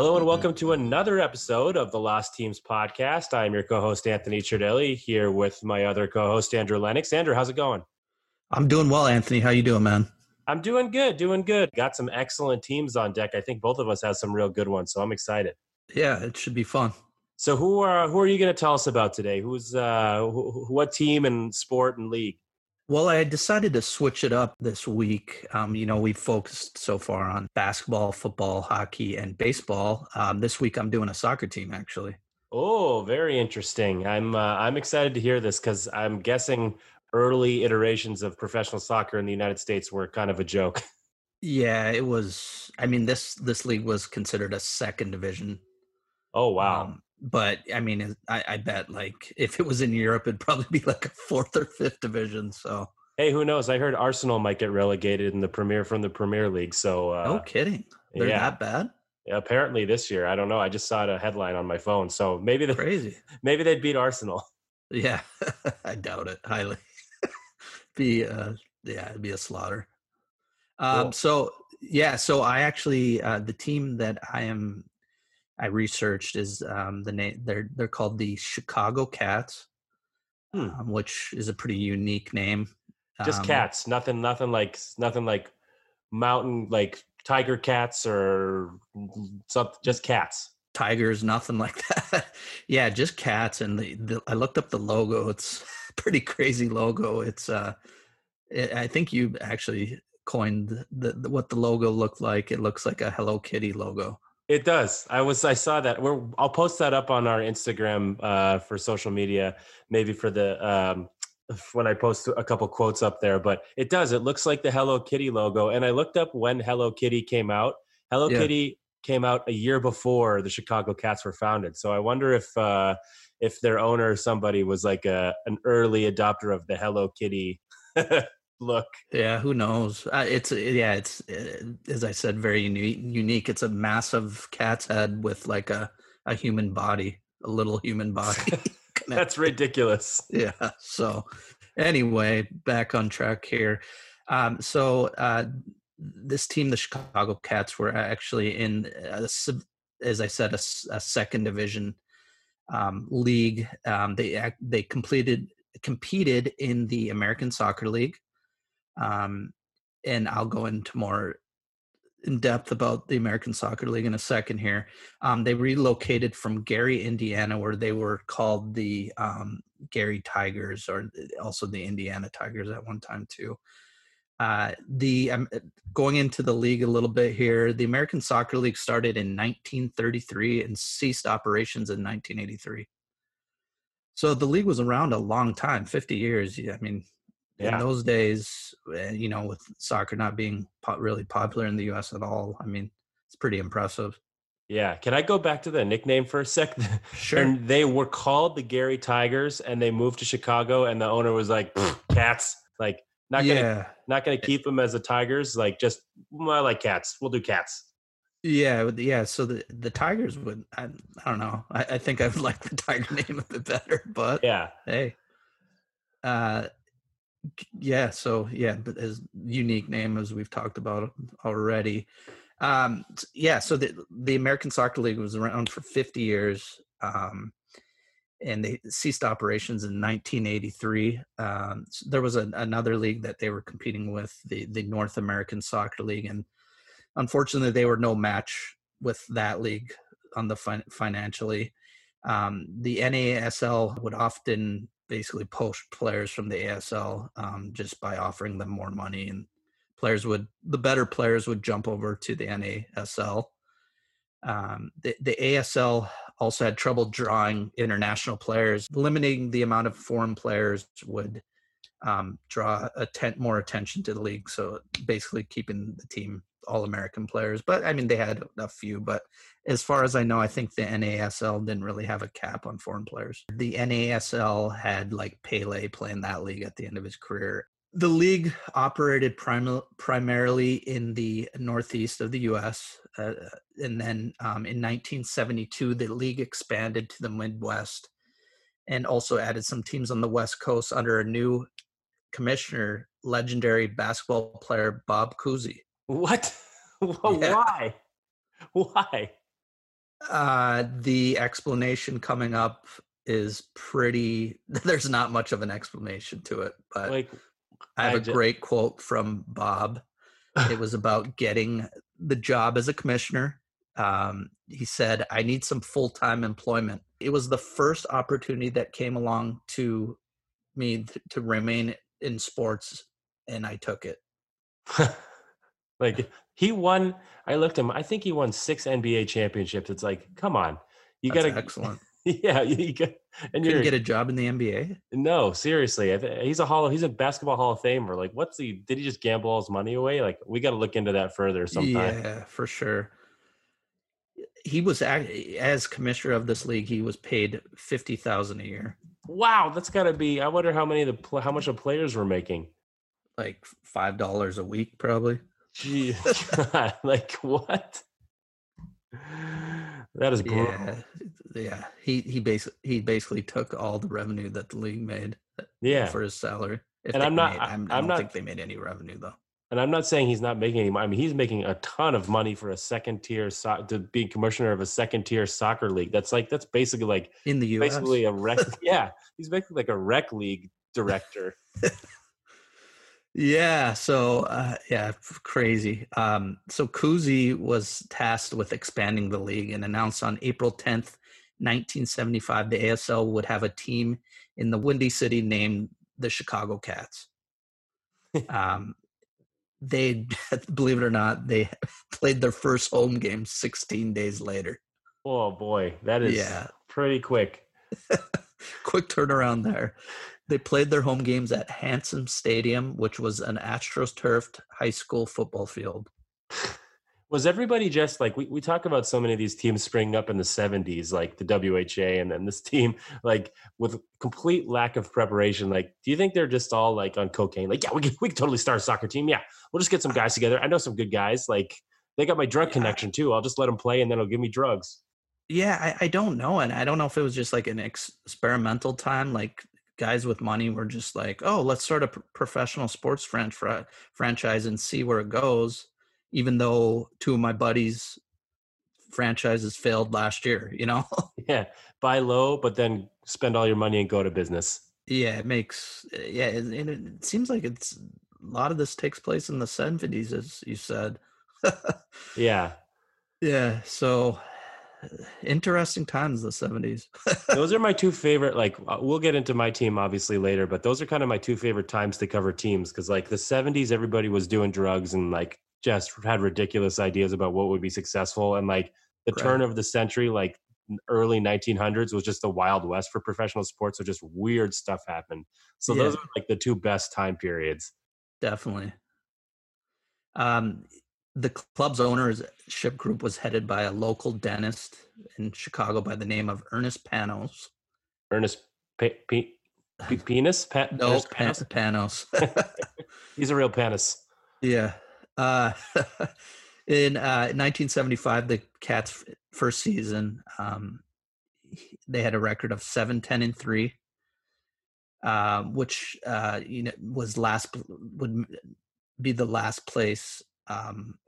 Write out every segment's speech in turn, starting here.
Hello and welcome to another episode of the Lost Teams podcast. I am your co-host Anthony Tridelli here with my other co-host Andrew Lennox. Andrew, how's it going? I'm doing well, Anthony. How you doing, man? I'm doing good, doing good. Got some excellent teams on deck. I think both of us have some real good ones, so I'm excited. Yeah, it should be fun. So who are who are you going to tell us about today? Who's uh who, what team and sport and league? Well, I decided to switch it up this week. Um, you know, we've focused so far on basketball, football, hockey, and baseball. Um, this week, I'm doing a soccer team, actually. Oh, very interesting. I'm uh, I'm excited to hear this because I'm guessing early iterations of professional soccer in the United States were kind of a joke. Yeah, it was. I mean this this league was considered a second division. Oh wow! Um, but I mean, I, I bet like if it was in Europe, it'd probably be like a fourth or fifth division. So hey, who knows? I heard Arsenal might get relegated in the Premier from the Premier League. So uh, no kidding, they're yeah. that bad. Yeah, apparently this year, I don't know. I just saw a headline on my phone, so maybe the crazy. Maybe they'd beat Arsenal. Yeah, I doubt it highly. be uh, yeah, it'd be a slaughter. Um, cool. So yeah, so I actually uh, the team that I am I researched is um, the name they're they're called the Chicago Cats, hmm. um, which is a pretty unique name. Just um, cats, nothing, nothing like nothing like mountain like tiger cats or something. Just cats. Tigers, nothing like that. yeah, just cats. And the, the I looked up the logo. It's pretty crazy logo. It's uh, it, I think you actually coined the, the, what the logo looked like. It looks like a Hello Kitty logo. It does. I was. I saw that. We're. I'll post that up on our Instagram uh, for social media, maybe for the um, when I post a couple quotes up there. But it does. It looks like the Hello Kitty logo. And I looked up when Hello Kitty came out. Hello yeah. Kitty came out a year before the Chicago Cats were founded. So I wonder if uh, if their owner, or somebody, was like a an early adopter of the Hello Kitty look. Yeah, who knows? Uh, it's yeah, it's uh, as I said, very unique. Unique. It's a massive cat's head with like a a human body, a little human body. That's ridiculous. Yeah. So anyway, back on track here. Um, so uh, this team, the Chicago Cats, were actually in, a, as I said, a, a second division um, league. Um, they they completed competed in the American Soccer League. Um, and I'll go into more in depth about the American Soccer League in a second here. Um, they relocated from Gary, Indiana, where they were called the um, Gary Tigers or also the Indiana Tigers at one time too. Uh, the um, going into the league a little bit here, the American Soccer League started in 1933 and ceased operations in 1983. So the league was around a long time, 50 years. I mean, yeah. in those days, eh, you know, with soccer not being really popular in the U.S. at all, I mean, it's pretty impressive. Yeah. Can I go back to the nickname for a sec? Sure. and they were called the Gary Tigers, and they moved to Chicago, and the owner was like, "Cats, like not gonna, yeah. not gonna keep them as the Tigers. Like just, well, I like cats. We'll do cats." Yeah, yeah. So the the Tigers would, I, I don't know. I, I think I would like the Tiger name a bit better, but yeah. Hey, uh, yeah so yeah but his unique name as we've talked about already. Um yeah so the the american soccer league was around for 50 years um and they ceased operations in 1983 um so there was a, another league that they were competing with the the north american soccer league and unfortunately they were no match with that league on the fin- financially um the nasl would often basically poach players from the ASL um, just by offering them more money, and players would the better players would jump over to the NASL. Um, the, the ASL also had trouble drawing international players. Limiting the amount of foreign players would um, draw a tent more attention to the league. So basically, keeping the team all American players. But I mean, they had a few. But as far as I know, I think the NASL didn't really have a cap on foreign players. The NASL had like Pele playing that league at the end of his career. The league operated prim- primarily in the northeast of the U.S. Uh, and then um, in 1972, the league expanded to the Midwest and also added some teams on the West Coast under a new commissioner, legendary basketball player Bob Cousy. What? Why? Why? Uh, the explanation coming up is pretty. There's not much of an explanation to it, but Like, I have I a ju- great quote from Bob. It was about getting the job as a commissioner. Um, he said, I need some full time employment. It was the first opportunity that came along to me th- to remain in sports, and I took it. like he won. I looked him. I think he won six NBA championships. It's like, come on, you got to excellent. Yeah, you, you got, and you're get a job in the NBA. no seriously. He's a hall. He's a basketball Hall of Famer. Like, what's the? Did he just gamble all his money away? Like, we got to look into that further sometime. Yeah, for sure. He was as commissioner of this league. He was paid fifty thousand a year, Wow, that's got to be. I wonder how many of the pl- how much the players were making. like five dollars a week, probably. Gee, God, like what? That is brutal. Yeah, yeah. He he basically he basically took all the revenue that the league made uh, Yeah, for his salary. If And I'm not- made- I- I'm, I I'm don't not- think they made any revenue though. And I'm not saying he's not making any money. I mean, he's making a ton of money for a second tier so- to be commissioner of a second tier soccer league. That's like that's basically like In the U.S., basically a rec. yeah, he's basically like a rec league director. Yeah, so uh, yeah, crazy. Um, so Cousy was tasked with expanding the league and announced on April 10th, 1975, the ASL would have a team in the Windy City named the Chicago Cats. um, they, believe it or not, they played their first home game 16 days later. Oh boy, that is Yeah. pretty quick. Quick turnaround there. They played their home games at Hanson Stadium, which was an AstroTurfed high school football field. Was everybody just like we, we talk about so many of these teams springing up in the 70s, like the WHA, and then this team, like with complete lack of preparation? Like, do you think they're just all like on cocaine? Like, yeah, we can, we can totally start a soccer team. Yeah, we'll just get some guys together. I know some good guys. Like, they got my drug Yeah. connection too. I'll just let them play and then they'll give me drugs. Yeah, I, I don't know, and I don't know if it was just like an ex- experimental time. Like guys with money were just like, "Oh, let's start a pr- professional sports fran- fra- franchise and see where it goes." Even though two of my buddies' franchises failed last year, you know. Yeah, buy low, but then spend all your money and go to business. yeah, it makes yeah, and it seems like it's a lot of this takes place in the seventies, as you said. Yeah, yeah, so interesting times the seventies. those are my two favorite. Like, uh, we'll get into my team obviously later, but those are kind of my two favorite times to cover teams because, like, the 70s, everybody was doing drugs and like just had ridiculous ideas about what would be successful. And like the Right. turn of the century, like early 1900s, was just the wild west for professional sports. So just weird stuff happened. So those are like the two best time periods. Definitely. Um, the club's ownership group was headed by a local dentist in Chicago by the name of Ernest Panos. Ernest P- P- P- Penis? Pa- No, Ernest Pan- Panos? Panos. He's a real panis. yeah. Uh, in uh, 1975, the Cats' first season, um, they had a record of 7 10 and 3 um, which uh, you know was last would be the last place um,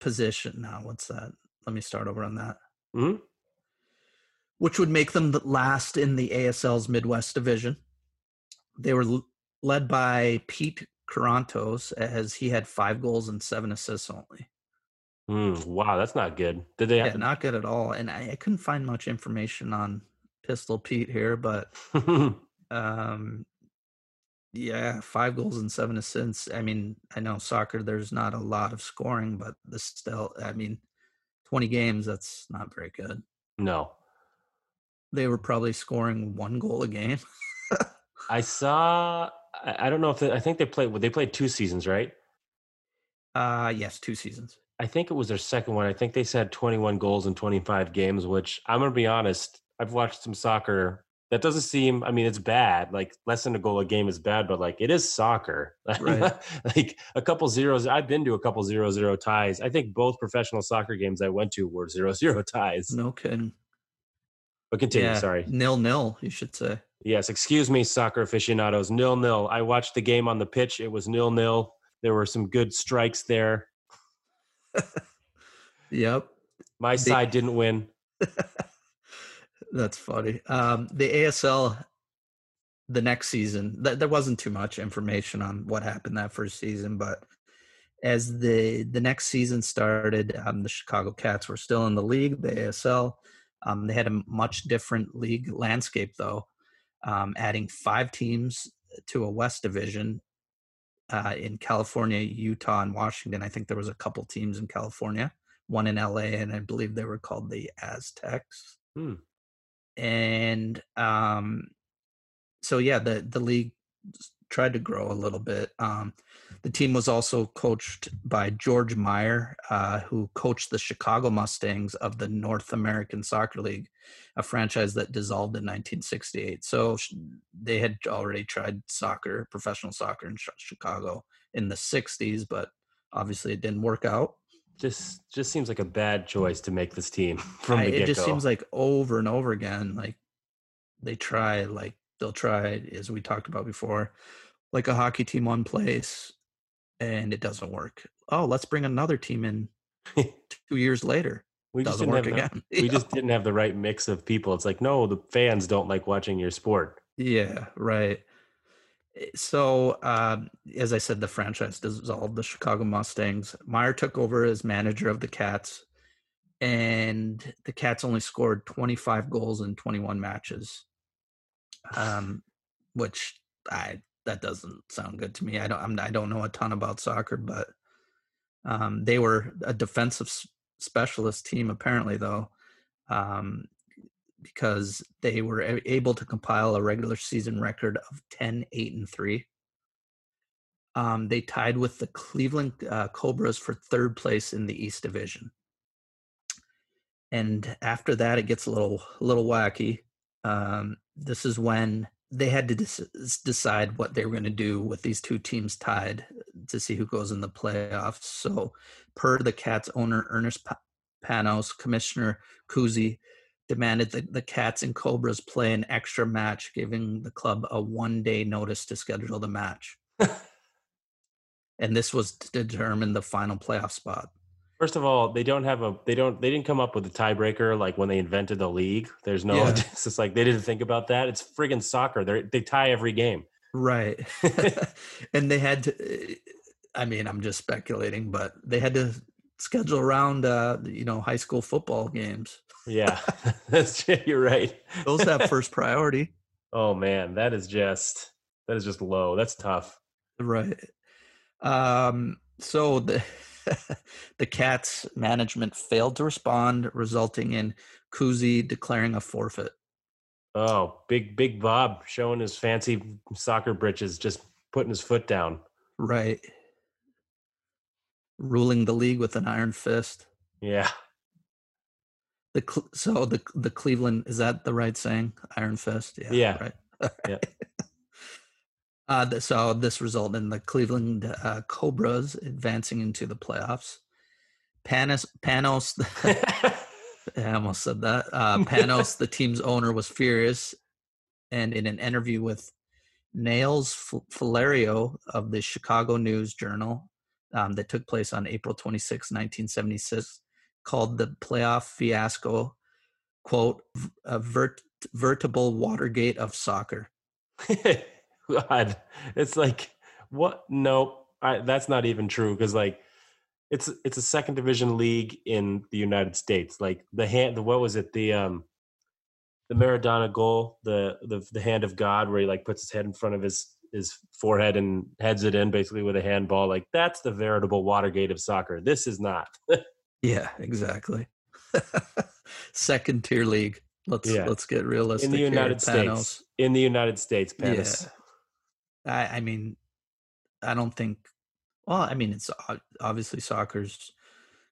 position. Now, what's that? Let me start over on that. hmm Which would make them the last in the ASL's Midwest division. They were l- led by Pete Carantos as he had five goals and seven assists only. Mm, wow, that's not good. Did they Yeah, have not good at all. And I, I couldn't find much information on Pistol Pete here, but um yeah five goals and seven assists i mean i know soccer there's not a lot of scoring but this still i mean 20 games that's not very good no. they were probably scoring one goal a game I saw. I, I don't know if they, I think they played. They played two seasons, right? uh yes two seasons I think it was their second one. I think they said 21 goals in 25 games. Which I'm gonna be honest. I've watched some soccer. That doesn't seem. I mean, it's bad. Like less than a goal a game is bad, but like it is soccer. Right. like a couple zeros. I've been to a couple zero zero ties. I think both professional soccer games I went to were zero zero ties. no kidding But continue. yeah Sorry. nil nil you should say Yes, excuse me, soccer aficionados. Nil nil. I watched the game on the pitch. It was nil nil. There were some good strikes there. yep My The- side didn't win. That's funny. Um, the ASL, the next season, th- there wasn't too much information on what happened that first season, but as the the next season started, um, the Chicago Cats were still in the league, the ASL. Um, they had a much different league landscape, though, um, adding five teams to a West Division uh, in California, Utah, and Washington. I think there was a couple teams in California, one in LA, and I believe they were called the Aztecs Hmm. and um so yeah the the league tried to grow a little bit um the team was also coached by george meyer uh who coached the chicago mustangs of the north american soccer league a franchise that dissolved in 1968 so they had already tried soccer professional soccer in chicago in the 60s but obviously it didn't work out. Just just seems like a bad choice to make this team from I- the get it just seems like over and over again like they try like they'll try as we talked about before like a hockey team one place and it doesn't work oh let's bring another team in two years later we just doesn't didn't work have the- again we just didn't have the right mix of people. It's like, no, the fans don't like watching your sport. Yeah, right. Eh, So, um, as I said, the franchise dissolved. The Chicago Mustangs. Meyer took over as manager of the Cats, and the Cats only scored 25 goals in 21 matches, um, which I that doesn't sound good to me. I don't I'm, I don't know a ton about soccer, but um, they were a defensive specialist team apparently, though. Um, because they were able to compile a regular season record of 10 8 and 3 um, they tied with the cleveland uh, cobras for third place in the east division and after that it gets a little a little wacky um, this is when they had to dec- decide what they were going to do with these two teams tied to see who goes in the playoffs so per the cats owner ernest Pa- panos commissioner Cousy demanded that the Cats and Cobras play an extra match, giving the club a one day notice to schedule the match. and this was to determine the final playoff spot. First of all, they don't have a they don't they didn't come up with a tiebreaker like when they invented the league. There's no Yeah. it's just like they didn't think about that. It's friggin' soccer. They they tie every game. Right. and they had to, I mean, I'm just speculating, but they had to schedule around, uh, you know, high school football games. Yeah, that's you're right. Those have first priority. Oh man, that is just that is just low. That's tough. Right. Um, so the the Cats management failed to respond, resulting in Cousy declaring a forfeit. Oh, big big Bob showing his fancy soccer britches, just putting his foot down. Right. Ruling the league with an iron fist. Yeah, The so the the Cleveland is that the right saying? Iron fist. Yeah. Yeah. Right. Yeah. Uh, so this resulted in the Cleveland uh, Cobras advancing into the playoffs. Panos Panos I almost said that. Uh, Panos, the team's owner, was furious, and in an interview with Nails Filario of the Chicago News Journal um, that took place on April 26, 1976, called the playoff fiasco, quote, "v- a vert- veritable Watergate of soccer. God, it's like what? Nope, I, that's not even true. Because like, it's it's a second division league in the United States. Like the hand, the what was it? The um, the Maradona goal, the the the hand of God, where he like puts his head in front of his his forehead and heads it in basically with a handball. Like that's the veritable Watergate of soccer. This is not. Yeah, exactly. Second tier league. Let's Yeah. let's get realistic. in the United. States. In the United States, Panis. I, I mean, I don't think. Well, I mean, it's obviously soccer's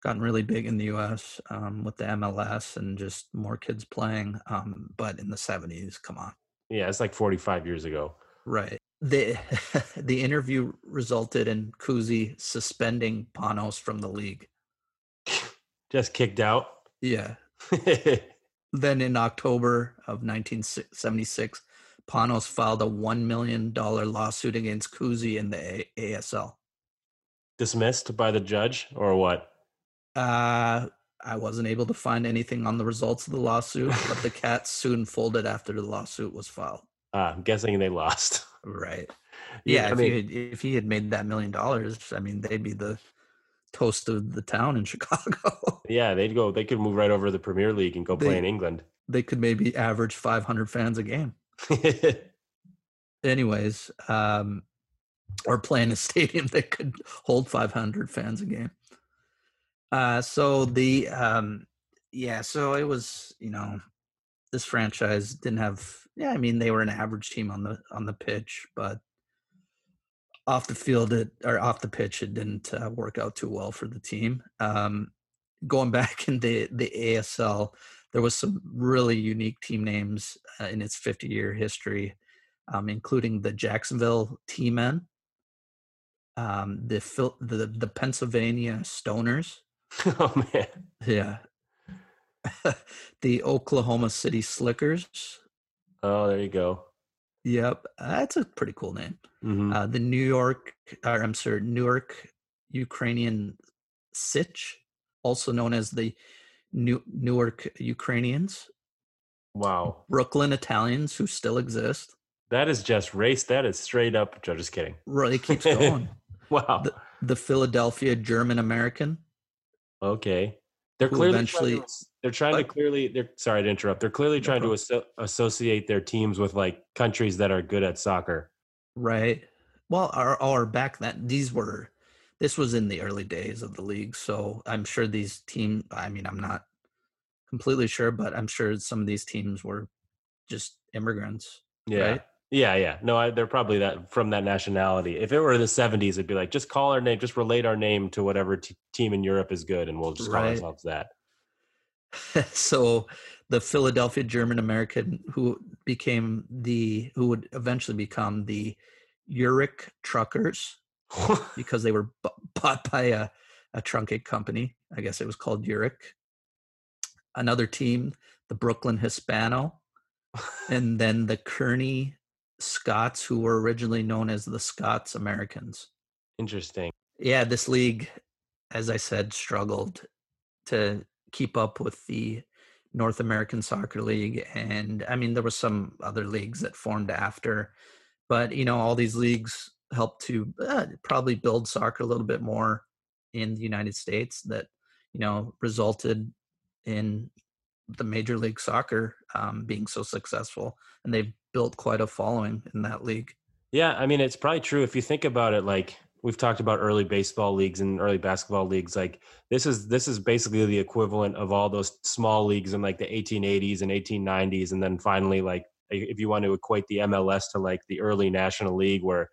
gotten really big in the U.S. Um, with the MLS and just more kids playing. Um, but in the '70s, come on, Yeah, it's like 45 years ago. right? The the interview resulted in Cousy suspending Panos from the league. Just kicked out. Yeah. Then in October of 1976, Panos filed a one million dollar lawsuit against Cousy in the A- ASL. Dismissed by the judge or what? Uh, I wasn't able to find anything on the results of the lawsuit, but the Cats soon folded after the lawsuit was filed. Uh, I'm guessing they lost. Right. Yeah, yeah if, mean, he had, if he had made that million dollars, I mean, they'd be the toast of the town in Chicago. yeah, they'd go. They could move right over to the Premier League and go they, play in England. They could maybe average 500 fans a game. Anyways, um, or play in a stadium that could hold 500 fans a game. Uh, so the um, yeah, so it was you know this franchise didn't have yeah, I mean they were an average team on the on the pitch, but off the field it, or off the pitch it didn't uh, work out too well for the team. Um, going back in the the ASL, there was some really unique team names uh, in its 50 year history, um, including the Jacksonville Tea Men, um, the the the Pennsylvania Stoners. Oh man, yeah. the Oklahoma City Slickers. Oh, there you go. Yep, that's a pretty cool name. Mm-hmm. Uh, the New York, or I'm sorry, Newark Ukrainian Sich, also known as the New Newark Ukrainians. Wow. Brooklyn Italians who still exist. That is just race. That is straight up. I'm just kidding. Right, it keeps going. wow. The, the Philadelphia German American. Okay. They're clearly eventually. Trying to, they're trying to clearly. They're sorry to interrupt. They're clearly trying to asso- associate their teams with like countries that are good at soccer. Right. Well, or, or back then, these were. This was in the early days of the league, so I'm sure these team. I mean, I'm not completely sure, but I'm sure some of these teams were just immigrants. Yeah. Right? Yeah, yeah. No, I, they're probably that from that nationality. If it were the '70s, it'd be like just call our name, just relate our name to whatever t- team in Europe is good, and we'll just call right. ourselves that. so, the Philadelphia German American, who became the, who would eventually become the Uhrik Truckers, because they were b- bought by a, a trunkate company. I guess it was called Uhrik. Another team, the Brooklyn Hispano, and then the Kearny Scots who were originally known as the Scots Americans. Interesting. Yeah, this league, as I said, struggled to keep up with the North American Soccer League. And I mean, there were some other leagues that formed after, but you know, all these leagues helped to uh, probably build soccer a little bit more in the United States that, you know, resulted in the Major League Soccer um, being so successful. And they've built quite a following in that league. Yeah, I mean, it's probably true if you think about it. Like we've talked about early baseball leagues and early basketball leagues. Like this is this is basically the equivalent of all those small leagues in like the 1880s and 1890s, and then finally, like if you want to equate the MLS to like the early National League, where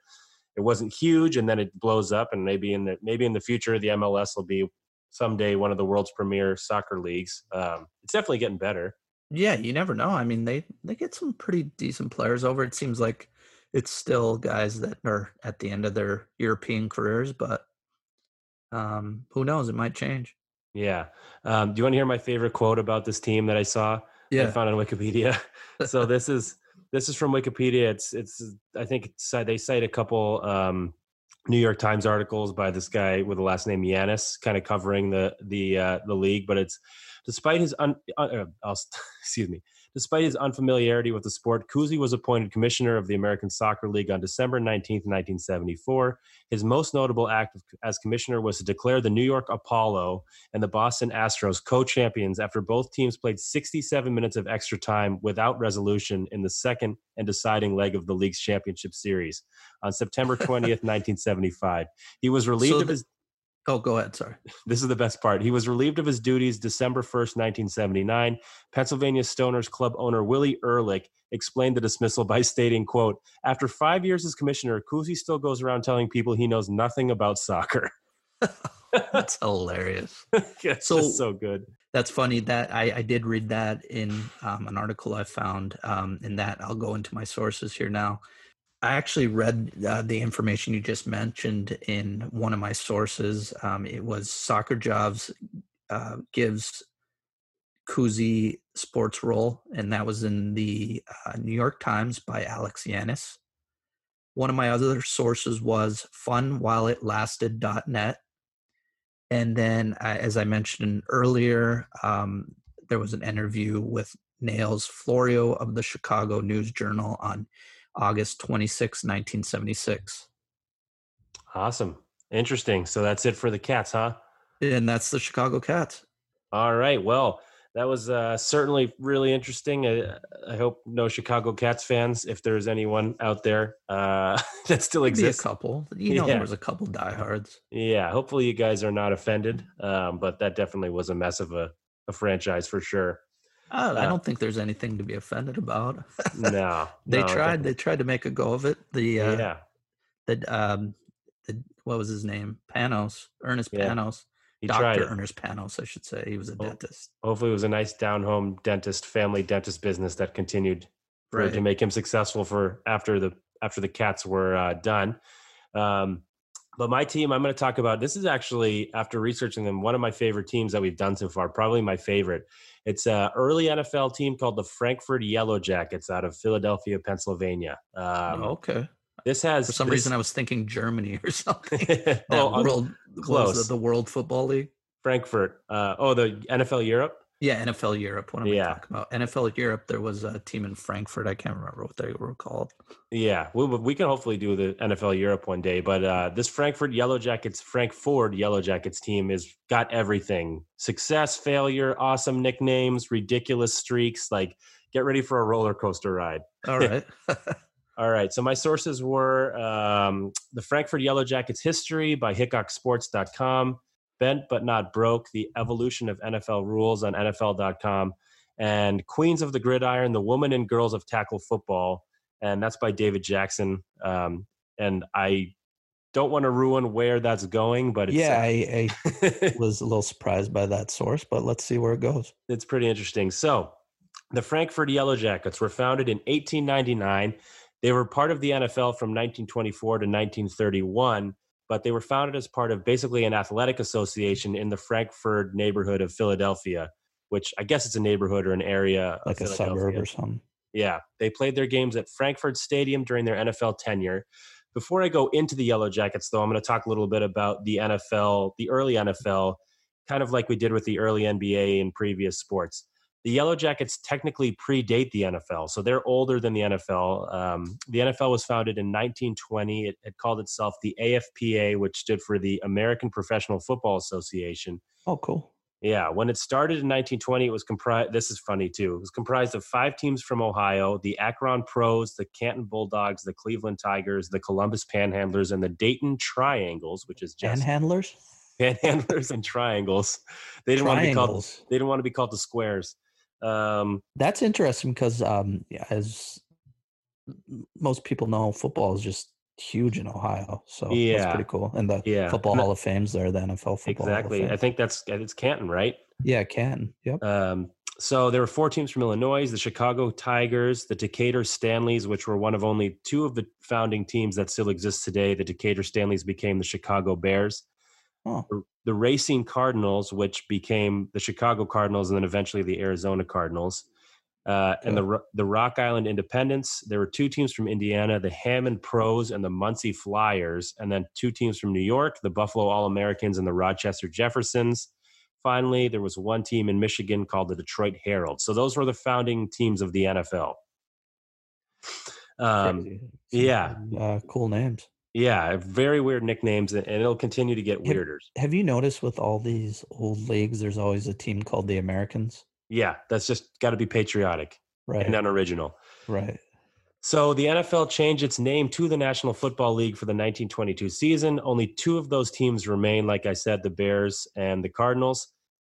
it wasn't huge and then it blows up, and maybe in the maybe in the future the MLS will be someday one of the world's premier soccer leagues. Um, it's definitely getting better. Yeah, you never know. I mean, they they get some pretty decent players over. It seems like it's still guys that are at the end of their European careers, but um, who knows? It might change. Yeah. Um, do you want to hear my favorite quote about this team that I saw? Yeah. I found on Wikipedia. so this is this is from Wikipedia. It's it's I think they cite a couple um, New York Times articles by this guy with the last name Yannis, kind of covering the the uh, the league. But it's despite his un, uh, excuse me, despite his unfamiliarity with the sport, Cousy was appointed commissioner of the American Soccer League on December 19, 1974. His most notable act as commissioner was to declare the New York Apollo and the Boston Astros co-champions after both teams played 67 minutes of extra time without resolution in the second and deciding leg of the league's championship series on September 20th, 1975. He was relieved so of his Oh, go ahead. Sorry. This is the best part. He was relieved of his duties December 1st, 1979. Pennsylvania Stoners club owner Willie Ehrlich explained the dismissal by stating, quote, after five years as commissioner, Cousy still goes around telling people he knows nothing about soccer. that's hilarious. it's so, so good. That's funny that I, I did read that in um, an article I found. Um, in that I'll go into my sources here now. I actually read uh, the information you just mentioned in one of my sources. Um, it was Soccer Jobs uh, gives Cousy sports role, and that was in the uh, New York Times by Alex Yannis. One of my other sources was funwhileitlasted.net, And then, uh, as I mentioned earlier, um, there was an interview with Nails Florio of the Chicago News Journal on August 26, 1976. Awesome. Interesting. So that's it for the cats, huh? And that's the Chicago Cats. All right. Well, that was uh, certainly really interesting. I, I, hope no Chicago Cats fans, if there's anyone out there uh, that still Maybe exists, a couple. You know, yeah. there was a couple diehards. Yeah. Hopefully, you guys are not offended. Um, but that definitely was a mess of a, a franchise for sure. Uh, I don't think there's anything to be offended about. no, they no, tried. They tried to make a go of it. The uh, yeah, the um, the what was his name? Panos, Ernest yeah. Panos. He Dr. Ernest Panos, I should say. He was a Oh, dentist. Hopefully, it was a nice down home dentist, family dentist business that continued for, Right. to make him successful for after the after the cats were uh, done. Um, but my team, I'm going to talk about. This is actually after researching them, one of my favorite teams that we've done so far. Probably my favorite. It's a early NFL team called the Frankford Yellow Jackets out of Philadelphia, Pennsylvania. Um, Oh, okay. This has For some this- reason, I was thinking Germany or something. Oh, world, close. it, the World Football League. Frankfurt. Uh, oh, the NFL Europe. Yeah, NFL Europe. What am Yeah. I talking about? NFL Europe. There was a team in Frankfurt. I can't remember what they were called. Yeah, we we can hopefully do the NFL Europe one day. But uh, this Frankford Yellow Jackets, Frankford Yellow Jackets team is got everything: success, failure, awesome nicknames, ridiculous streaks. Like, get ready for a roller coaster ride. All right. All right. So my sources were um, the Frankford Yellow Jackets history by HickokSports.com, Bent but Not Broke: The Evolution of NFL Rules on NFL.com, and Queens of the Gridiron: The Women and Girls of Tackle Football, and that's by David Jackson. Um, and I don't want to ruin where that's going, but it's, yeah, I, I was a little surprised by that source, but let's see where it goes. it's pretty interesting. So, the Frankford Yellow Jackets were founded in 1899. They were part of the NFL from 1924 to 1931, but they were founded as part of basically an athletic association in the Frankford neighborhood of Philadelphia, which I guess it's a neighborhood or an area Like a suburb or something. Yeah, they played their games at Frankford Stadium during their NFL tenure. Before I go into the Yellow Jackets, though, I'm going to talk a little bit about the NFL, the early NFL, kind of like we did with the early NBA in previous sports. The Yellow Jackets technically predate the NFL, so they're older than the NFL. Um, the NFL was founded in 1920. It, it called itself the AFPA, which stood for the American Professional Football Association. Oh, cool. Yeah, when it started in 1920, it was comprised. This is funny too. It was comprised of five teams from Ohio: the Akron Pros, the Canton Bulldogs, the Cleveland Tigers, the Columbus Panhandlers, and the Dayton Triangles, which is just Panhandlers? Panhandlers and Triangles. They didn't want to be called. Triangles. They didn't want to be called the Squares. Um, That's interesting because, um, as most people know, football is just huge in Ohio. So Yeah. that's pretty cool. And the Yeah. Football Hall of Fame's there, the NFL Football exactly. Hall I of Fame. think that's it's Canton, right? Yeah, Canton. Yep. Um, so there were four teams from Illinois: the Chicago Tigers, the Decatur Staleys, which were one of only two of the founding teams that still exist today. The Decatur Staleys became the Chicago Bears. Oh. The, the Racine Cardinals, which became the Chicago Cardinals, and then eventually the Arizona Cardinals. Uh, and the the Rock Island Independents. There were two teams from Indiana: the Hammond Pros and the Muncie Flyers, and then two teams from New York: the Buffalo All Americans and the Rochester Jeffersons finally there was one team in michigan called the detroit herald so those were the founding teams of the nfl um, yeah. Uh, cool names. Yeah very weird nicknames and it'll continue to get weirder Have you noticed with all these old leagues, there's always a team called the Americans? yeah that's just got to be patriotic Right. and unoriginal Right. So the NFL changed its name to the National Football League for the 1922 season. Only two of those teams remain, like I said, the Bears and the Cardinals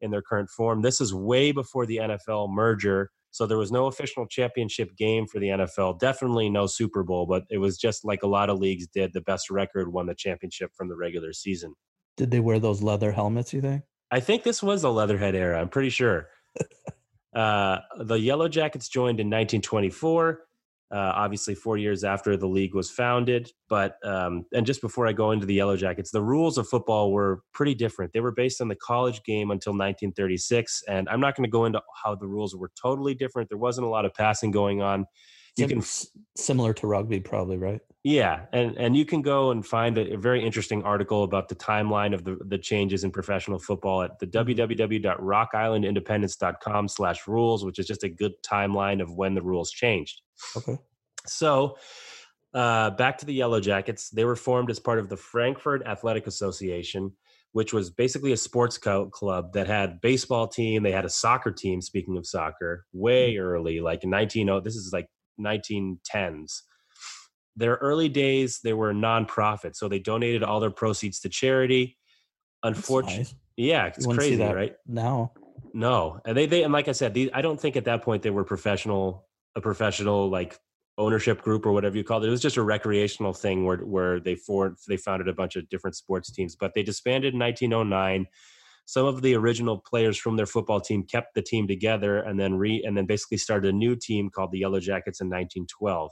in their current form. This is way before the NFL merger. So there was no official championship game for the NFL. Definitely no Super Bowl, but it was just like a lot of leagues did. The best record won the championship from the regular season. Did they wear those leather helmets, you think? I think this was the Leatherhead era. I'm pretty sure. uh, the Yellow Jackets joined in 1924. Uh, obviously four years after the league was founded. But um, and just before I go into the Yellow Jackets, the rules of football were pretty different. They were based on the college game until 1936, and I'm not going to go into how the rules were totally different. There wasn't a lot of passing going on. You can similar to rugby, probably right. yeah, and and you can go and find a, a very interesting article about the timeline of the the changes in professional football at the www.rockislandindependents.com slash rules, which is just a good timeline of when the rules changed. Okay. So, uh, back to the Yellow Jackets. They were formed as part of the Frankford Athletic Association, which was basically a sports co- club that had baseball team. They had a soccer team. Speaking of soccer, way early, like in 19 This is like 1910s. Their early days, they were nonprofit, so they donated all their proceeds to charity. Unfortunately, nice. yeah, it's crazy, right? now. No, and they they and like I said, these I don't think at that point they were professional, a professional like ownership group or whatever you call it. It was just a recreational thing where where they for they founded a bunch of different sports teams, but they disbanded in 1909. Some of the original players from their football team kept the team together and then re and then basically started a new team called the Yellow Jackets in 1912.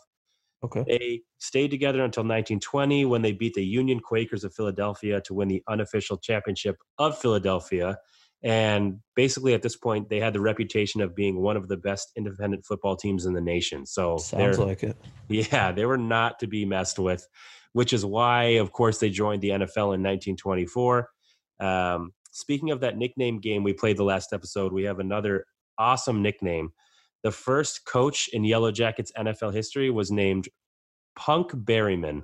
Okay. They stayed together until 1920 when they beat the Union Quakers of Philadelphia to win the unofficial championship of Philadelphia. And basically, at this point, they had the reputation of being one of the best independent football teams in the nation. So, Sounds like it. yeah, they were not to be messed with, which is why, of course, they joined the NFL in 1924. Um, speaking of that nickname game we played the last episode, we have another awesome nickname. The first coach in Yellow Jackets NFL history was named Punk Berryman.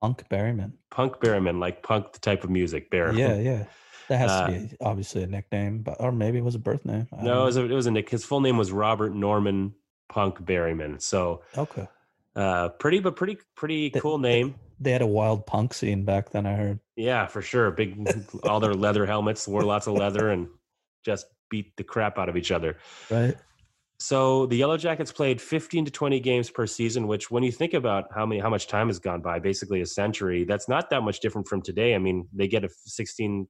Punk Berryman. Punk Berryman, like punk, the type of music, Berryman. Yeah, yeah. That has Uh, to be obviously a nickname, but or maybe it was a birth name. I No, it was, a, it was a nick. His full name was Robert Norman Punk Berryman. So, okay. Uh, pretty, but pretty, pretty Th- cool name. They had a wild punk scene back then. I heard. Yeah, for sure. Big, all their leather helmets, wore lots of leather, and just beat the crap out of each other. Right. So the Yellow Jackets played 15 to 20 games per season, which, when you think about how many, how much time has gone by, basically a century, that's not that much different from today. I mean, they get a 16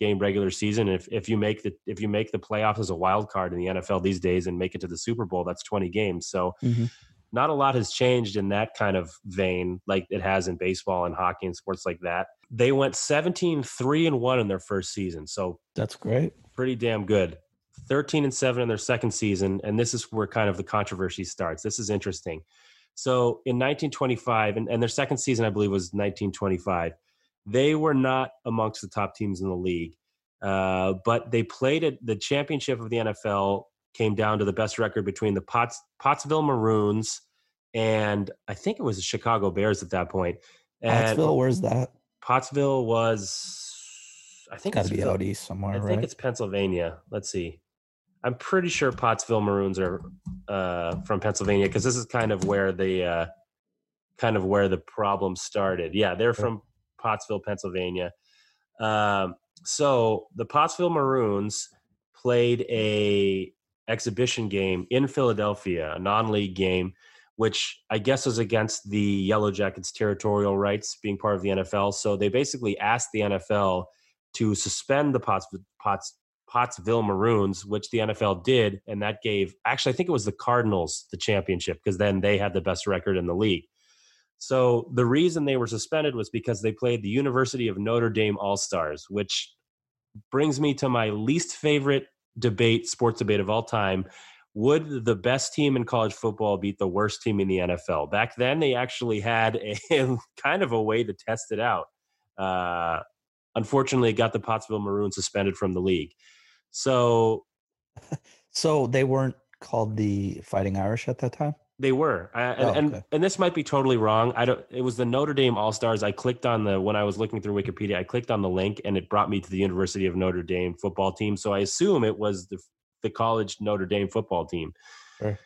game regular season. If if you make the if you make the playoffs as a wild card in the NFL these days and make it to the Super Bowl, that's 20 games. So Mhm. Not a lot has changed in that kind of vein like it has in baseball and hockey and sports like that. They went 17 3 and 1 in their first season. So That's great. pretty damn good. 13 and 7 in their second season and this is where kind of the controversy starts. This is interesting. So in 1925 and, and their second season I believe was 1925. They were not amongst the top teams in the league. Uh, but they played at the championship of the NFL came down to the best record between the Potts, Pottsville Maroons and I think it was the Chicago Bears at that point. And Pottsville, where's that? Pottsville was I think it's to be out east somewhere, I right? think it's Pennsylvania. Let's see. I'm pretty sure Pottsville Maroons are uh, from Pennsylvania because this is kind of where the uh, kind of where the problem started. Yeah, they're from Pottsville, Pennsylvania. Um, so the Pottsville Maroons played a exhibition game in Philadelphia, a non-league game, which I guess was against the Yellow Jackets' territorial rights, being part of the NFL. So they basically asked the NFL to suspend the Potts, Potts, Pottsville Maroons, which the NFL did, and that gave actually I think it was the Cardinals the championship because then they had the best record in the league. So the reason they were suspended was because they played the University of Notre Dame All Stars, which brings me to my least favorite debate, sports debate of all time. Would the best team in college football beat the worst team in the NFL? Back then, they actually had a kind of a way to test it out. Uh, unfortunately, it got the Pottsville Maroons suspended from the league. So So they weren't called the Fighting Irish at that time. They were, I, and, Oh, and okay. and this might be totally wrong. I don't. It was the Notre Dame All Stars. I clicked on the when I was looking through Wikipedia. I clicked on the link, and it brought me to the University of Notre Dame football team. So I assume it was the the college Notre Dame football team. Sure.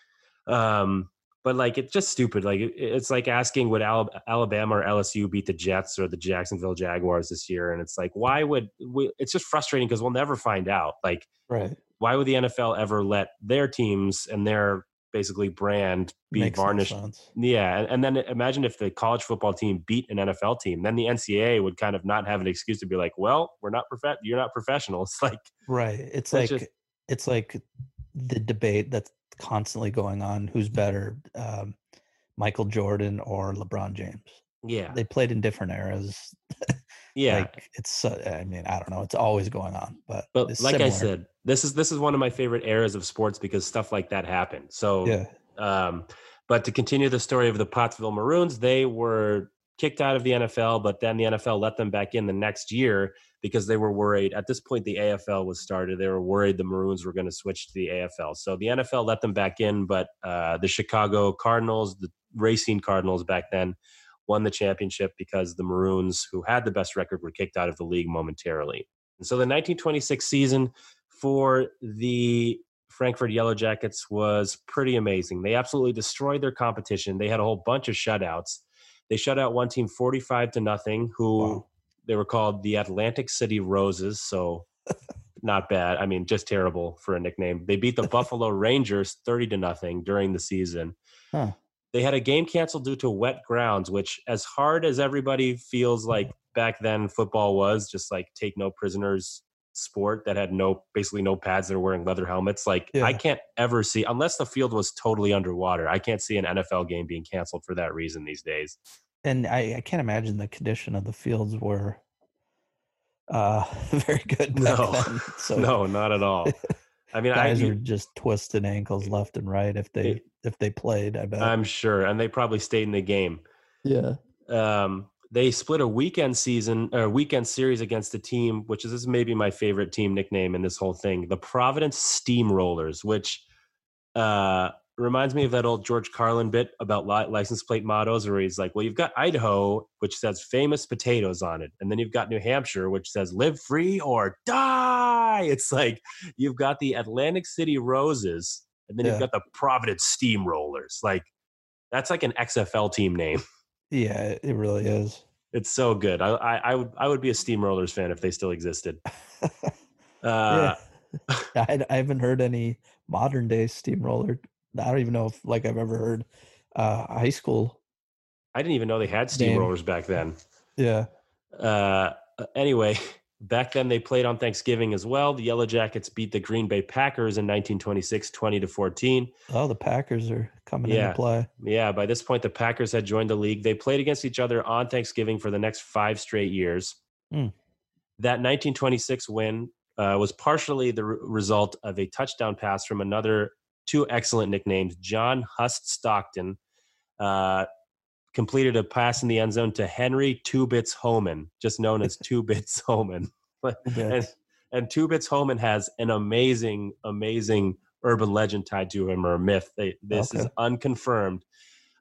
Um, but like it's just stupid. Like it, it's like asking would Alabama or LSU beat the Jets or the Jacksonville Jaguars this year, and it's like why would we, it's just frustrating because we'll never find out. Like Right. why would the NFL ever let their teams and their basically brand be Makes varnished? Yeah, and, and then imagine if the college football team beat an NFL team, then the NCAA would kind of not have an excuse to be like, "Well, we're not prof- you're not professional." It's like, Right. It's like just- it's like the debate that's constantly going on who's better, um, Michael Jordan or LeBron James. Yeah, They played in different eras. yeah. Like it's, uh, I mean, I don't know. It's always going on, but but like I said, this is this is one of my favorite eras of sports because stuff like that happened. So yeah, Um, but to continue the story of the Pottsville Maroons, they were kicked out of the NFL, but then the NFL let them back in the next year because they were worried. At this point, the AFL was started. They were worried the Maroons were going to switch to the AFL. So the NFL let them back in, but uh, the Chicago Cardinals, the Racine Cardinals back then, won the championship because the Maroons, who had the best record, were kicked out of the league momentarily. And so the 1926 season for the Frankford Yellow Jackets was pretty amazing. They absolutely destroyed their competition. They had a whole bunch of shutouts. They shut out one team 45 to nothing, who Wow. they were called the Atlantic City Roses. So not bad. I mean, just terrible for a nickname. They beat the Buffalo Rangers 30 to nothing during the season. Huh. They had a game canceled due to wet grounds, which, as hard as everybody feels like back then football was, just like take no prisoners sport that had no basically no pads that are wearing leather helmets. Like Yeah. I can't ever see unless the field was totally underwater. I can't see an NFL game being canceled for that reason these days. and I, I can't imagine the condition of the fields were uh very good No. then. So no, not at all. I mean, I, guys are just twisting ankles left and right if they It- if they played. I bet. I'm sure, and they probably stayed in the game. yeah. um, they split a weekend season or weekend series against a team, which is this is maybe my favorite team nickname in this whole thing, the Providence Steamrollers, which uh, reminds me of that old George Carlin bit about license plate mottos, where he's like, "Well, you've got Idaho, which says famous potatoes on it, and then you've got New Hampshire, which says live free or die." It's like you've got the Atlantic City Roses, and then Yeah. you've got the Providence Steamrollers. Like that's like an XFL team name. Yeah, it really is. It's so good. I, I I would I would be a Steamrollers fan if they still existed. Uh, yeah. I, I haven't heard any modern day steamroller. I don't even know if like I've ever heard uh high school. I didn't even know they had steamrollers back then. Yeah. Uh, anyway, back then they played on Thanksgiving as well. The Yellow Jackets beat the Green Bay Packers in 1926, 20 to 14. Oh, the Packers are coming Yeah. into play. Yeah, by this point the Packers had joined the league. They played against each other on Thanksgiving for the next five straight years. Hmm. That 1926 win uh, was partially the re- result of a touchdown pass from another two excellent nicknames, John Hust Stockton. Uh, completed a pass in the end zone to Henry Two Bits Homan, just known as Two Bits Homan. and and Two Bits Homan has an amazing, amazing urban legend tied to him or a myth. They, this is unconfirmed,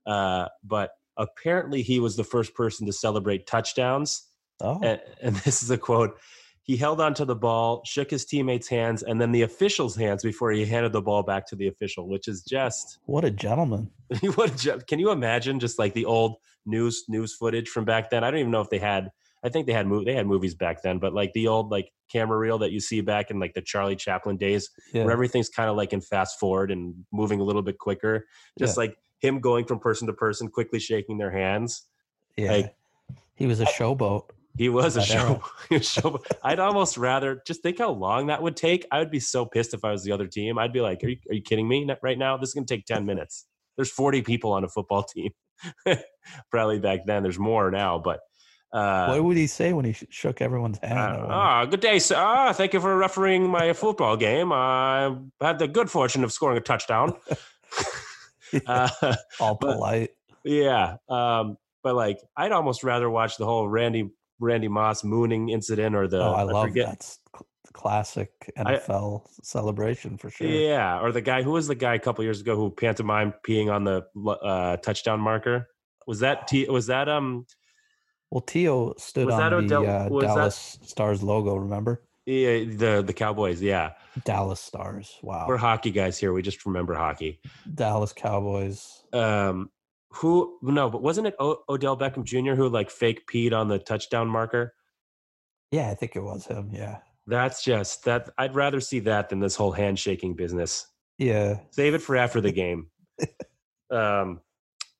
uh, but apparently he was the first person to celebrate touchdowns. Oh, And, and this is a quote. He held onto the ball, shook his teammates' hands, and then the official's hands before he handed the ball back to the official, which is just what a gentleman. what a jo- can you imagine just like the old news news footage from back then i don't even know if they had i think they had they had movies back then but like the old like camera reel that you see back in like the charlie chaplin days Yeah. where everything's kind of like in fast forward and moving a little bit quicker just Yeah. like him going from person to person quickly shaking their hands yeah. like- he was a showboat. he was a show, was show i'd almost rather just think how long that would take i would be so pissed if i was the other team i'd be like are you, are you kidding me right now this is going to take 10 minutes there's 40 people on a football team probably back then there's more now but uh what would he say when he sh- shook everyone's hand? Uh, ah, good day, sir. Ah, thank you for refereeing my football game. I had the good fortune of scoring a touchdown. uh, All but- polite. yeah, um, but like, I'd almost rather watch the whole Randy Randy Moss mooning incident or the oh, I love forget- that. Cl- classic NFL celebration for sure. Yeah, or the guy who was the guy a couple years ago who pantomimed peeing on the uh, touchdown marker. Was that T? Was that um? Well, Tio stood Was that on the Odell- uh, was that- Dallas Stars logo. Remember Yeah, the the Cowboys. Yeah, Dallas Stars? Wow, we're hockey guys here. We just remember hockey. Dallas Cowboys. um who no but wasn't it o- odell beckham jr who like fake peed on the touchdown marker Yeah, I think it was him. Yeah, that's just that i'd rather see that than this whole handshaking business yeah. save it for after the game um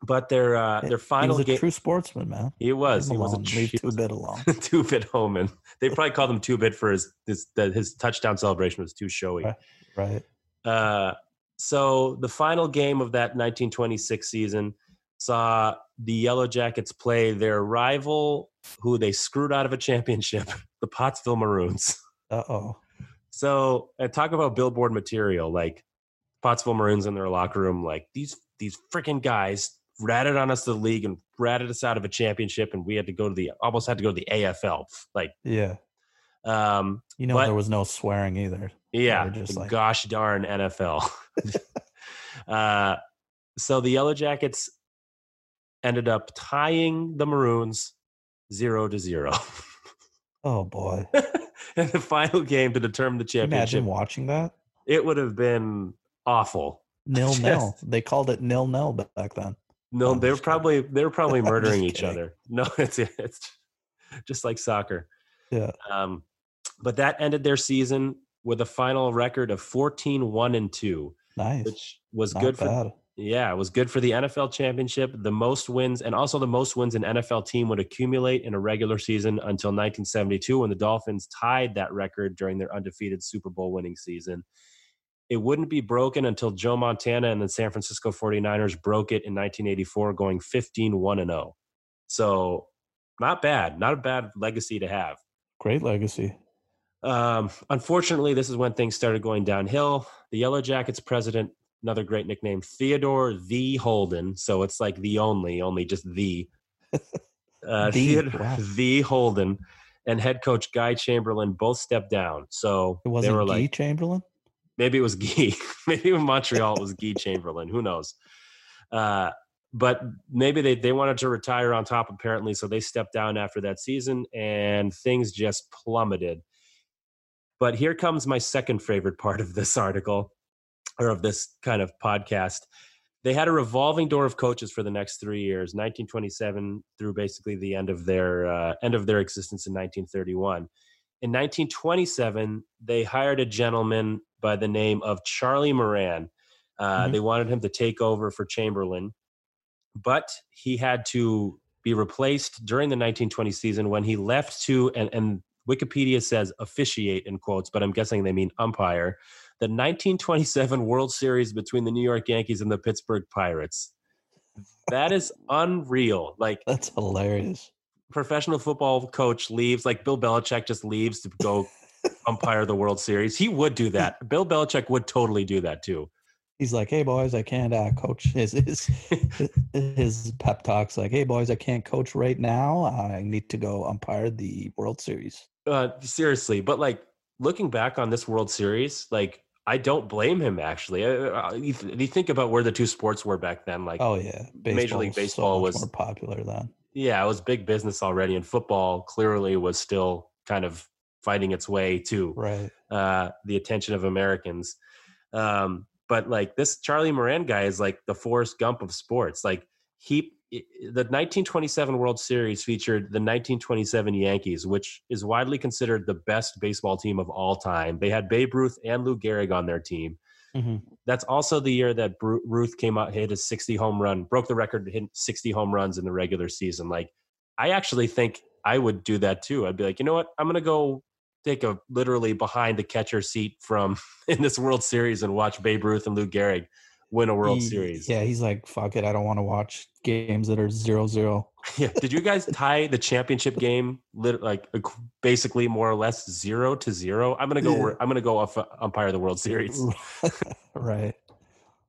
but their uh their he final was a game true sportsman, man. he was he was a tr- Leave two bit alone. two bit Homan. They probably called him two bit for his his that his touchdown celebration was too showy. Right. right. Uh, so the final game of that 1926 season, saw the Yellow Jackets play their rival, who they screwed out of a championship, the Pottsville Maroons. Uh oh. So, and talk about billboard material, like Pottsville Maroons in their locker room, like these these freaking guys ratted on us the league and ratted us out of a championship, and we had to go to the almost had to go to the AFL. Like, Yeah. um, You know, But- there was no swearing either. yeah, just like- gosh darn NFL. uh, so the Yellow Jackets ended up tying the Maroons zero to zero Oh boy. in the final game to determine the championship. Imagine watching that. It would have been awful. Nil nil. They called it nil nil back then. No, I'm they were just kidding. probably they were probably murdering each kidding. other. No, it's it's just like soccer. Yeah. Um, but that ended their season with a final record of 14 1 and 2, Nice. which was Not good for bad. Yeah, it was good for the NFL championship, the most wins, and also the most wins an NFL team would accumulate in a regular season until 1972 when the Dolphins tied that record during their undefeated Super Bowl winning season. It wouldn't be broken until Joe Montana and the San Francisco 49ers broke it in 1984, going 15 1 and 0. So, not bad. Not a bad legacy to have. Great legacy. Um, unfortunately, this is when things started going downhill. The Yellow Jackets president, another great nickname, Theodore the Holden. So it's like the only, only just the. Uh, The, Theodore wow. the Holden and head coach Guy Chamberlain both stepped down. So It they wasn't were Guy like, Chamberlain. maybe it was Guy. maybe in Montreal it was Guy Chamberlain. Who knows? Uh, but maybe they, they wanted to retire on top, apparently. So they stepped down after that season and things just plummeted. But here comes my second favorite part of this article or of this kind of podcast. They had a revolving door of coaches for the next three years, 1927 through basically the end of their uh, end of their existence in 1931. In 1927, they hired a gentleman by the name of Charlie Moran. Uh, Mhm. They wanted him to take over for Chamberlain, but he had to be replaced during the 1920 season when he left to and, and Wikipedia says officiate in quotes, but I'm guessing they mean umpire the 1927 World Series between the New York Yankees and the Pittsburgh Pirates. That is unreal. Like That's hilarious. professional football coach leaves, like Bill Belichick just leaves to go umpire the World Series. He would do that. Bill Belichick would totally do that too. He's like, "Hey boys, I can't uh, coach." His his his pep talks like, "Hey boys, I can't coach right now. I need to go umpire the World Series." Uh, seriously, but like looking back on this World Series, like I don't blame him actually. Uh, uh, you, th- you think about where the two sports were back then, like Oh yeah, Major League Baseball so was- more popular then. yeah, it was big business already, and football clearly was still kind of fighting its way to Right. uh, the attention of Americans. Um, but like this Charlie Moran guy is like the Forrest Gump of sports. Like he, the 1927 World Series featured the 1927 Yankees, which is widely considered the best baseball team of all time. They had Babe Ruth and Lou Gehrig on their team. hmm That's also the year that Bru- Ruth came out, hit a 60 home run, broke the record, hit 60 home runs in the regular season. Like, I actually think I would do that too. I'd be like, you know what? I'm going to go take a literally behind the catcher seat from in this World Series and watch Babe Ruth and Lou Gehrig win a World He- Series. Yeah, he's like, "Fuck it, I don't want to watch games that are zero zero. Yeah. Did you guys tie the championship game like basically more or less zero to zero? I'm gonna go. Yeah. I'm gonna go off uh, umpire the World Series. right.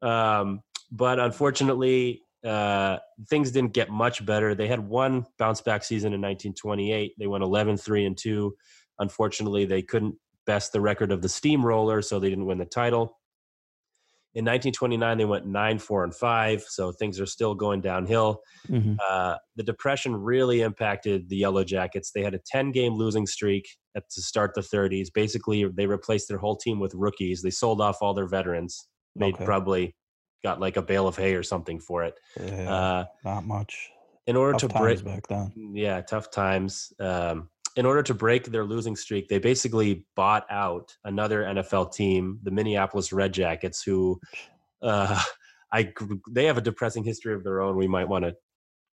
Um, but unfortunately, uh, things didn't get much better. They had one bounce back season in 1928. They went 11 3 and 2. Unfortunately, they couldn't best the record of the Steamroller, so they didn't win the title. In 1929, they went 9 4 and 5, so things are still going downhill. Mhm. Uh, the depression really impacted the Yellow Jackets. They had a 10 game losing streak at, to start the 30s. Basically, they replaced their whole team with rookies. They sold off all their veterans. They Okay. probably got like a bale of hay or something for it. Yeah, Uh, not much. in order Tough to break, back then. yeah, tough times. Um, in order to break their losing streak, they basically bought out another NFL team, the Minneapolis Red Jackets, who uh, I they have a depressing history of their own. We might want to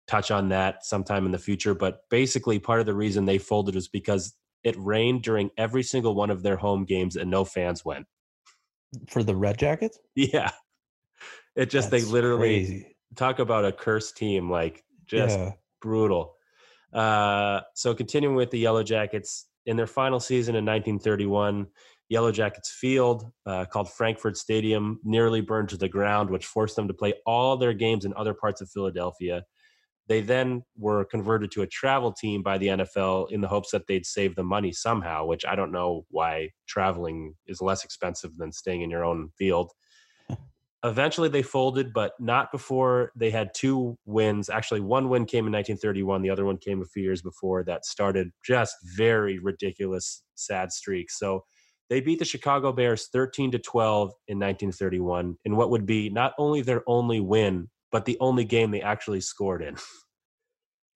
touch on that sometime in the future. But basically, part of the reason they folded was because it rained during every single one of their home games, and no fans went. For the Red Jackets, Yeah, it just they literally crazy. talk about a cursed team, like just yeah. brutal. Uh, so continuing with the Yellow Jackets in their final season in 1931, Yellow Jackets field uh, called Frankford Stadium nearly burned to the ground, which forced them to play all their games in other parts of Philadelphia. They then were converted to a travel team by the NFL in the hopes that they'd save the money somehow, which I don't know why traveling is less expensive than staying in your own field. Eventually, they folded, but not before they had two wins. Actually, one win came in 1931. The other one came a few years before that started just very ridiculous, sad streaks. So they beat the Chicago Bears 13 to 12 in 1931 in what would be not only their only win, but the only game they actually scored in.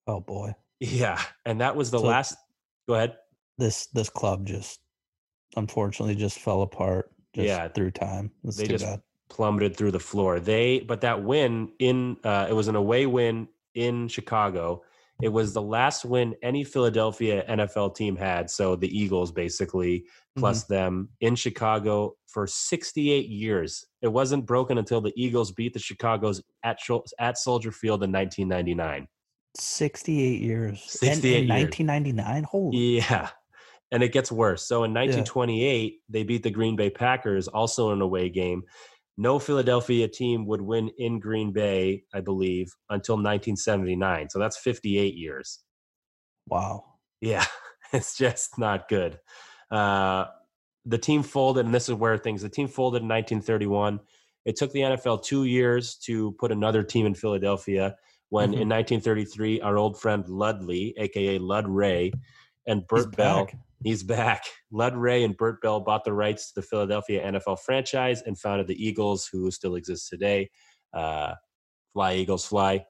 Oh boy. Yeah, and that was the So- last. Go ahead. This this club just unfortunately just fell apart just Yeah. through time. It's They just- bad. Plummeted through the floor. They but that win in uh, it was an away win in Chicago. It was the last win any Philadelphia NFL team had. So the Eagles basically plus them in Chicago for 68 years. It wasn't broken until the Eagles beat the Chicago's at at Soldier Field in 1999. 68 years. 68 in, in years. 1999. Holy Yeah. And it gets worse. So in 1928, they beat the Green Bay Packers, also in an away game. No Philadelphia team would win in Green Bay, I believe, until 1979. So that's 58 years. wow. Yeah, it's just not good. Uh, the team folded, and this is where things the team folded in 1931. It took the NFL two years to put another team in Philadelphia. When Mhm. in 1933, our old friend Ludley, aka Lud Wray, and Bert Bell, back. He's back. Lud Wray and Bert Bell bought the rights to the Philadelphia NFL franchise and founded the Eagles, who still exists today. Uh, fly Eagles, fly.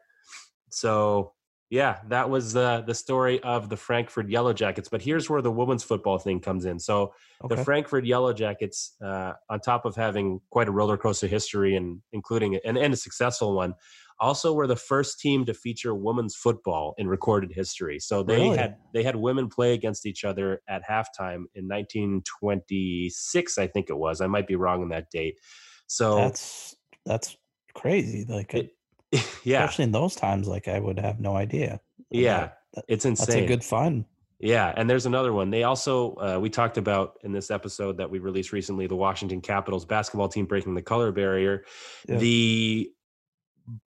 So yeah, that was uh, the story of the Frankford Yellow Jackets. But here's where the women's football thing comes in. So Okay. the Frankford Yellow Jackets, uh, on top of having quite a roller coaster history and including and, and a successful one, also were the first team to feature women's football in recorded history. So they Really? had they had women play against each other at halftime in 1926, I think it was. I might be wrong on that date. So that's that's crazy. Like It- yeah, especially in those times, like I would have no idea. yeah, That- it's insane. that's a good fun. Yeah, and there's another one. They also uh, we talked about in this episode that we released recently the Washington Capitals basketball team breaking the color barrier. Yeah. The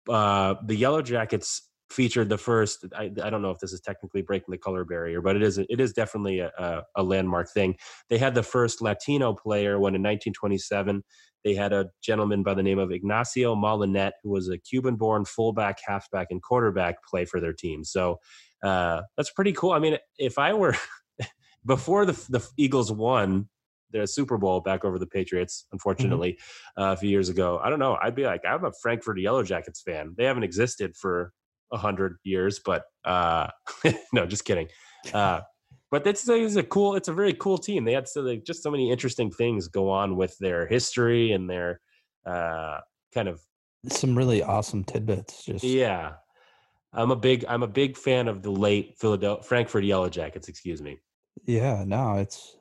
uh, the Yellow Jackets featured the first. I, I don't know if this is technically breaking the color barrier, but it is it is definitely a, a, a landmark thing. They had the first Latino player when in 1927 they had a gentleman by the name of Ignacio Molinet, who was a Cuban-born fullback, halfback, and quarterback play for their team. So uh, that's pretty cool. I mean, if I were before the the Eagles won the Super Bowl back over the Patriots, unfortunately, uh, a few years ago, I don't know. I'd be like, I'm a Frankford Yellow Jackets fan. They haven't existed for a hundred years, but uh, no, just kidding. Uh, but it's, it's a cool. It's a very cool team. They had so like, just so many interesting things go on with their history and their uh, kind of Some really awesome tidbits. Just yeah. I'm a big I'm a big fan of the late Philadelphia Frankford Yellow Jackets. Excuse me. Yeah, no, it's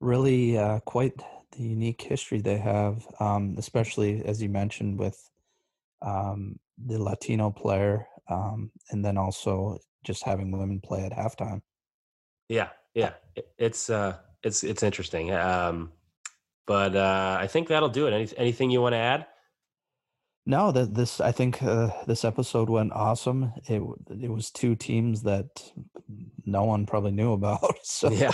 really uh, quite the unique history they have, um, especially as you mentioned with um, the Latino player, um, and then also just having women play at halftime. Yeah, yeah. It's uh, it's it's interesting. Um, but uh, I think that'll do it. Any, anything you want to add? No, that this I think uh, this episode went awesome. It it was two teams that no one probably knew about. So Yeah,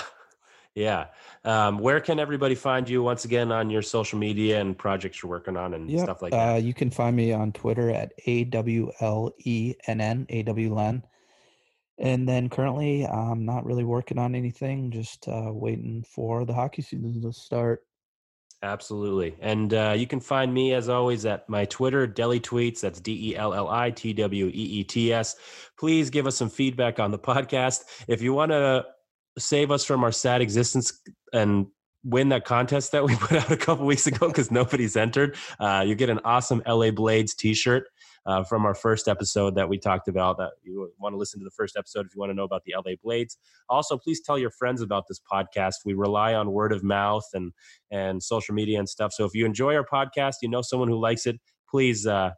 yeah. Um, where can everybody find you once again on your social media and projects you're working on and Yep, stuff like uh, that? you can find me on Twitter at A W L E N N A W L N. And then currently, I'm not really working on anything. Just uh, waiting for the hockey season to start. Absolutely. And uh, you can find me, as always, at my Twitter, Deli Tweets. That's D E L L I T W E E T S. Please give us some feedback on the podcast. If you want to save us from our sad existence and win that contest that we put out a couple weeks ago because nobody's entered, uh, you get an awesome LA Blades t shirt. Uh, from our first episode that we talked about, that you want to listen to the first episode if you want to know about the LA Blades. Also, please tell your friends about this podcast. We rely on word of mouth and and social media and stuff. So if you enjoy our podcast, you know someone who likes it, please uh,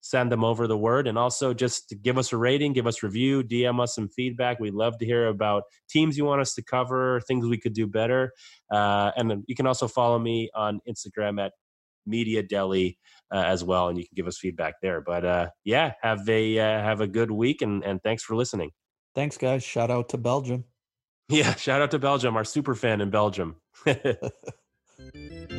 send them over the word and also just give us a rating give us review dm us some feedback. We'd love to hear about teams you want us to cover things we could do better. Uh, and you can also follow me on instagram at media deli uh, as well and you can give us feedback there. But uh, yeah have a uh, have a good week and, and thanks for listening. Thanks guys. Shout out to belgium. Yeah shout out to belgium our super fan in belgium